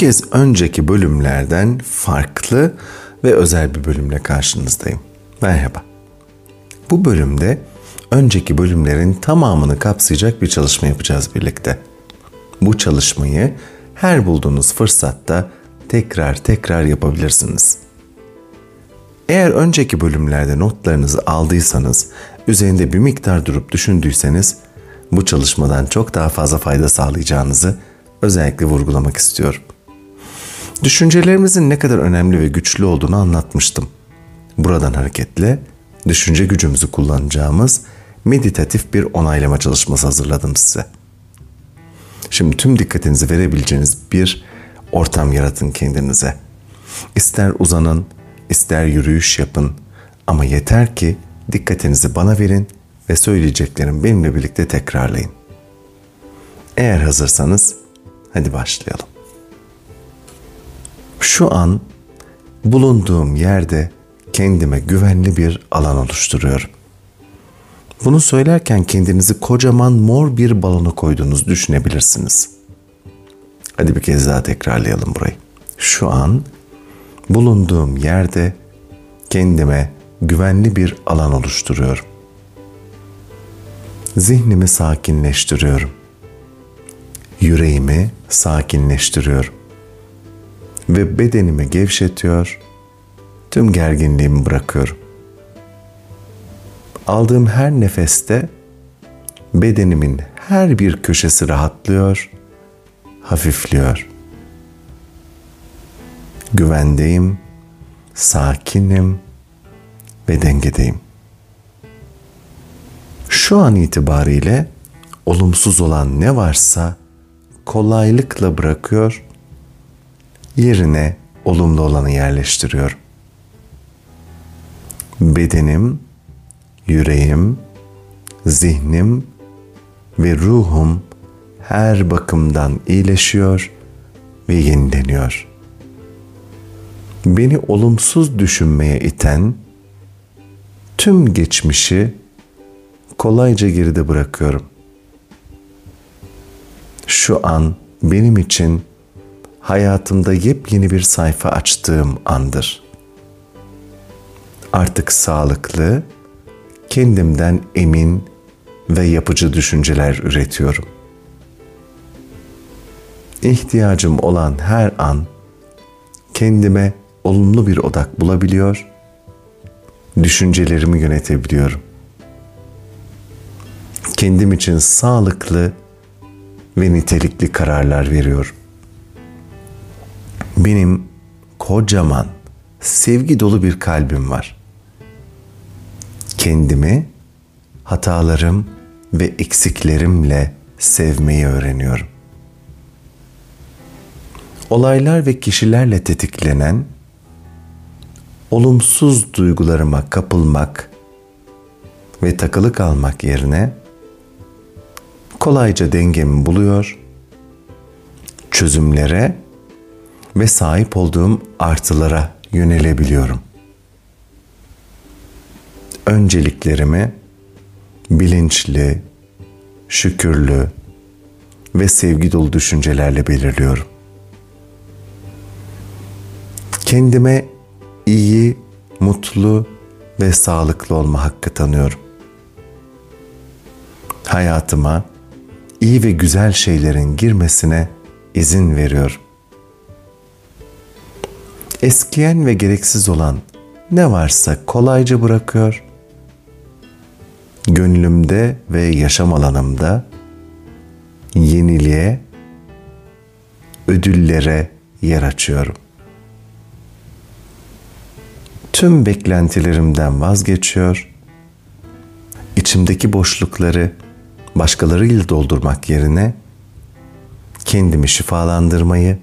kez önceki bölümlerden farklı ve özel bir bölümle karşınızdayım. Merhaba. Bu bölümde önceki bölümlerin tamamını kapsayacak bir çalışma yapacağız birlikte. Bu çalışmayı her bulduğunuz fırsatta tekrar tekrar yapabilirsiniz. Eğer önceki bölümlerde notlarınızı aldıysanız, üzerinde bir miktar durup düşündüyseniz bu çalışmadan çok daha fazla fayda sağlayacağınızı özellikle vurgulamak istiyorum. Düşüncelerimizin ne kadar önemli ve güçlü olduğunu anlatmıştım. Buradan hareketle düşünce gücümüzü kullanacağımız meditatif bir onaylama çalışması hazırladım size. Şimdi tüm dikkatinizi verebileceğiniz bir ortam yaratın kendinize. İster uzanın, ister yürüyüş yapın ama yeter ki dikkatinizi bana verin ve söyleyeceklerim benimle birlikte tekrarlayın. Eğer hazırsanız hadi başlayalım. Şu an bulunduğum yerde kendime güvenli bir alan oluşturuyorum. Bunu söylerken kendinizi kocaman mor bir balona koyduğunuzu düşünebilirsiniz. Hadi bir kez daha tekrarlayalım burayı. Şu an bulunduğum yerde kendime güvenli bir alan oluşturuyorum. Zihnimi sakinleştiriyorum. Yüreğimi sakinleştiriyorum. Ve bedenimi gevşetiyor. Tüm gerginliğimi bırakıyorum. Aldığım her nefeste bedenimin her bir köşesi rahatlıyor, hafifliyor. Güvendeyim, sakinim ve dengedeyim. Şu an itibariyle olumsuz olan ne varsa kolaylıkla bırakıyor, yerine olumlu olanı yerleştiriyorum. Bedenim, yüreğim, zihnim ve ruhum her bakımdan iyileşiyor ve yenileniyor. Beni olumsuz düşünmeye iten tüm geçmişi kolayca geride bırakıyorum. Şu an benim için hayatımda yepyeni bir sayfa açtığım andır. Artık sağlıklı, kendimden emin ve yapıcı düşünceler üretiyorum. İhtiyacım olan her an kendime olumlu bir odak bulabiliyor, düşüncelerimi yönetebiliyorum. Kendim için sağlıklı ve nitelikli kararlar veriyorum. Benim kocaman, sevgi dolu bir kalbim var kendimi hatalarım ve eksiklerimle sevmeyi öğreniyorum. Olaylar ve kişilerle tetiklenen olumsuz duygularıma kapılmak ve takılı kalmak yerine kolayca dengemi buluyor, çözümlere ve sahip olduğum artılara yönelebiliyorum önceliklerimi bilinçli, şükürlü ve sevgi dolu düşüncelerle belirliyorum. Kendime iyi, mutlu ve sağlıklı olma hakkı tanıyorum. Hayatıma iyi ve güzel şeylerin girmesine izin veriyorum. Eskiyen ve gereksiz olan ne varsa kolayca bırakıyor gönlümde ve yaşam alanımda yeniliğe, ödüllere yer açıyorum. Tüm beklentilerimden vazgeçiyor, içimdeki boşlukları başkalarıyla doldurmak yerine kendimi şifalandırmayı,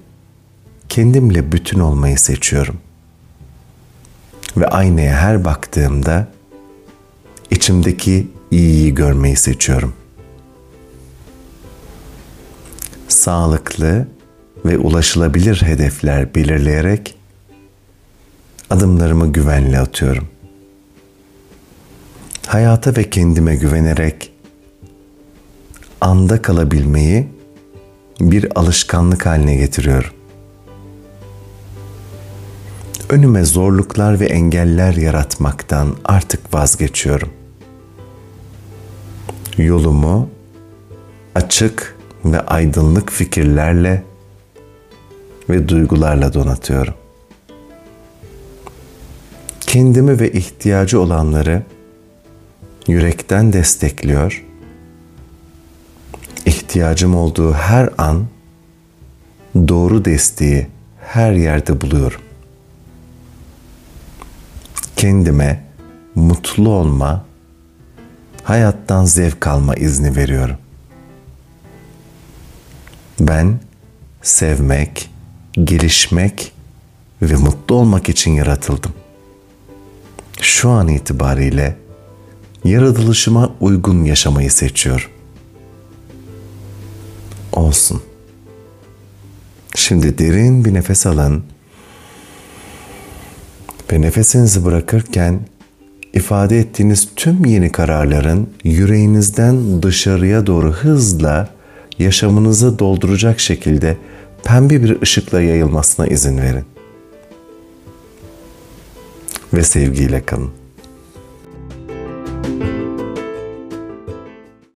kendimle bütün olmayı seçiyorum. Ve aynaya her baktığımda içimdeki iyiyi görmeyi seçiyorum. Sağlıklı ve ulaşılabilir hedefler belirleyerek adımlarımı güvenli atıyorum. Hayata ve kendime güvenerek anda kalabilmeyi bir alışkanlık haline getiriyorum. Önüme zorluklar ve engeller yaratmaktan artık vazgeçiyorum. Yolumu açık ve aydınlık fikirlerle ve duygularla donatıyorum. Kendimi ve ihtiyacı olanları yürekten destekliyor. İhtiyacım olduğu her an doğru desteği her yerde buluyorum. Kendime mutlu olma, hayattan zevk alma izni veriyorum. Ben sevmek, gelişmek ve mutlu olmak için yaratıldım. Şu an itibariyle yaratılışıma uygun yaşamayı seçiyorum. Olsun. Şimdi derin bir nefes alın ve nefesinizi bırakırken ifade ettiğiniz tüm yeni kararların yüreğinizden dışarıya doğru hızla yaşamınızı dolduracak şekilde pembe bir ışıkla yayılmasına izin verin. Ve sevgiyle kalın.